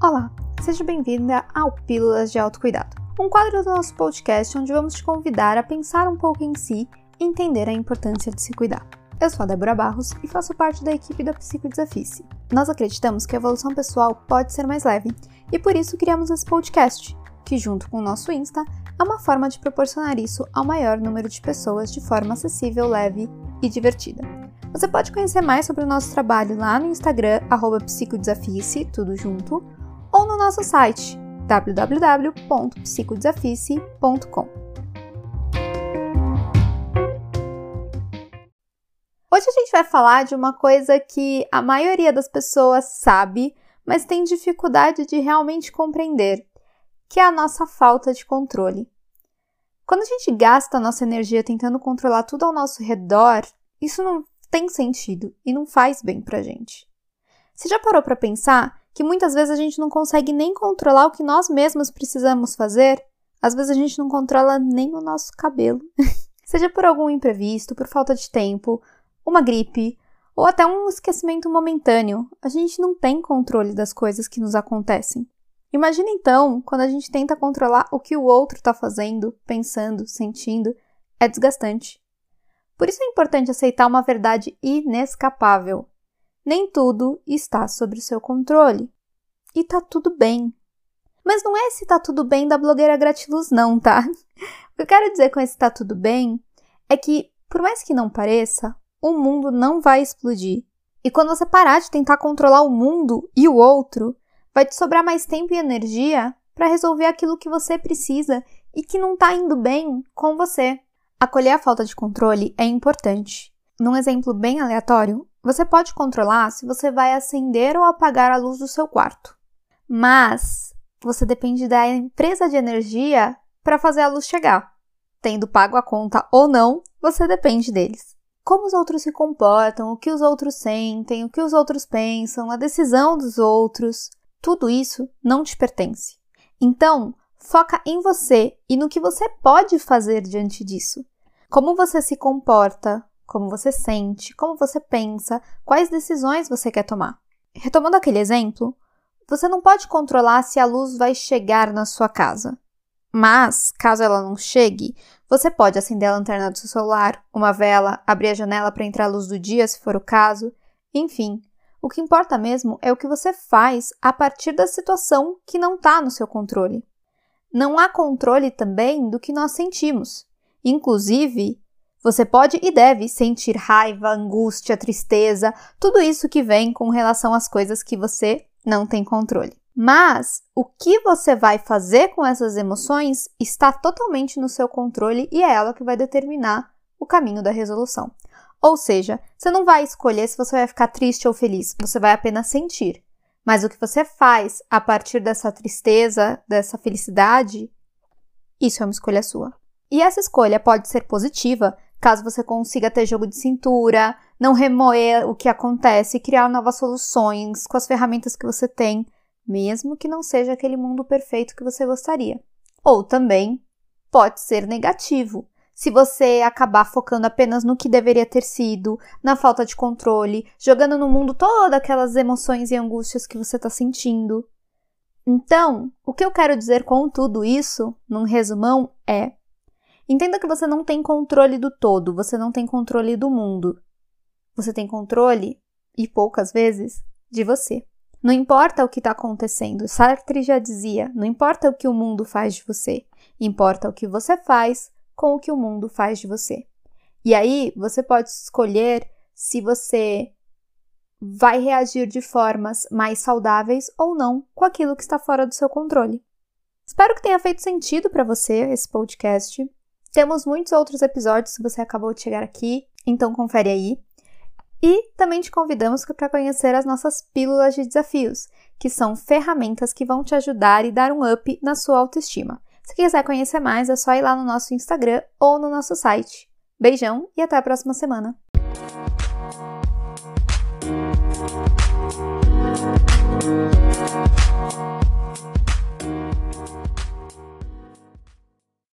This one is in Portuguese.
Olá, seja bem-vinda ao Pílulas de Autocuidado, um quadro do nosso podcast onde vamos te convidar a pensar um pouco em si e entender a importância de se cuidar. Eu sou a Débora Barros e faço parte da equipe da Psico Desafice. Nós acreditamos que a evolução pessoal pode ser mais leve e por isso criamos esse podcast, que junto com o nosso Insta é uma forma de proporcionar isso ao maior número de pessoas de forma acessível, leve e divertida. Você pode conhecer mais sobre o nosso trabalho lá no Instagram, psicodesafice, tudo junto, ou no nosso site www.psicodesafice.com. Hoje a gente vai falar de uma coisa que a maioria das pessoas sabe, mas tem dificuldade de realmente compreender, que é a nossa falta de controle. Quando a gente gasta a nossa energia tentando controlar tudo ao nosso redor, isso não tem sentido e não faz bem pra gente. Você já parou para pensar que muitas vezes a gente não consegue nem controlar o que nós mesmos precisamos fazer. Às vezes a gente não controla nem o nosso cabelo. Seja por algum imprevisto, por falta de tempo, uma gripe ou até um esquecimento momentâneo, a gente não tem controle das coisas que nos acontecem. Imagina então quando a gente tenta controlar o que o outro está fazendo, pensando, sentindo, é desgastante. Por isso é importante aceitar uma verdade inescapável nem tudo está sob o seu controle. E tá tudo bem. Mas não é esse tá tudo bem da blogueira gratiluz, não, tá? O que eu quero dizer com esse tá tudo bem é que, por mais que não pareça, o mundo não vai explodir. E quando você parar de tentar controlar o mundo e o outro, vai te sobrar mais tempo e energia para resolver aquilo que você precisa e que não está indo bem com você. Acolher a falta de controle é importante. Num exemplo bem aleatório, você pode controlar se você vai acender ou apagar a luz do seu quarto, mas você depende da empresa de energia para fazer a luz chegar. Tendo pago a conta ou não, você depende deles. Como os outros se comportam, o que os outros sentem, o que os outros pensam, a decisão dos outros, tudo isso não te pertence. Então, foca em você e no que você pode fazer diante disso. Como você se comporta, como você sente, como você pensa, quais decisões você quer tomar. Retomando aquele exemplo, você não pode controlar se a luz vai chegar na sua casa. Mas, caso ela não chegue, você pode acender a lanterna do seu celular, uma vela, abrir a janela para entrar a luz do dia, se for o caso. Enfim, o que importa mesmo é o que você faz a partir da situação que não está no seu controle. Não há controle também do que nós sentimos. Inclusive, você pode e deve sentir raiva, angústia, tristeza, tudo isso que vem com relação às coisas que você não tem controle. Mas o que você vai fazer com essas emoções está totalmente no seu controle e é ela que vai determinar o caminho da resolução. Ou seja, você não vai escolher se você vai ficar triste ou feliz, você vai apenas sentir. Mas o que você faz a partir dessa tristeza, dessa felicidade, isso é uma escolha sua. E essa escolha pode ser positiva caso você consiga ter jogo de cintura, não remoer o que acontece, criar novas soluções com as ferramentas que você tem, mesmo que não seja aquele mundo perfeito que você gostaria. Ou também pode ser negativo. Se você acabar focando apenas no que deveria ter sido, na falta de controle, jogando no mundo todas aquelas emoções e angústias que você está sentindo. Então, o que eu quero dizer com tudo isso, num resumão, é Entenda que você não tem controle do todo, você não tem controle do mundo. Você tem controle, e poucas vezes, de você. Não importa o que está acontecendo, Sartre já dizia: não importa o que o mundo faz de você, importa o que você faz com o que o mundo faz de você. E aí você pode escolher se você vai reagir de formas mais saudáveis ou não com aquilo que está fora do seu controle. Espero que tenha feito sentido para você esse podcast. Temos muitos outros episódios se você acabou de chegar aqui, então confere aí. E também te convidamos para conhecer as nossas pílulas de desafios, que são ferramentas que vão te ajudar e dar um up na sua autoestima. Se quiser conhecer mais, é só ir lá no nosso Instagram ou no nosso site. Beijão e até a próxima semana!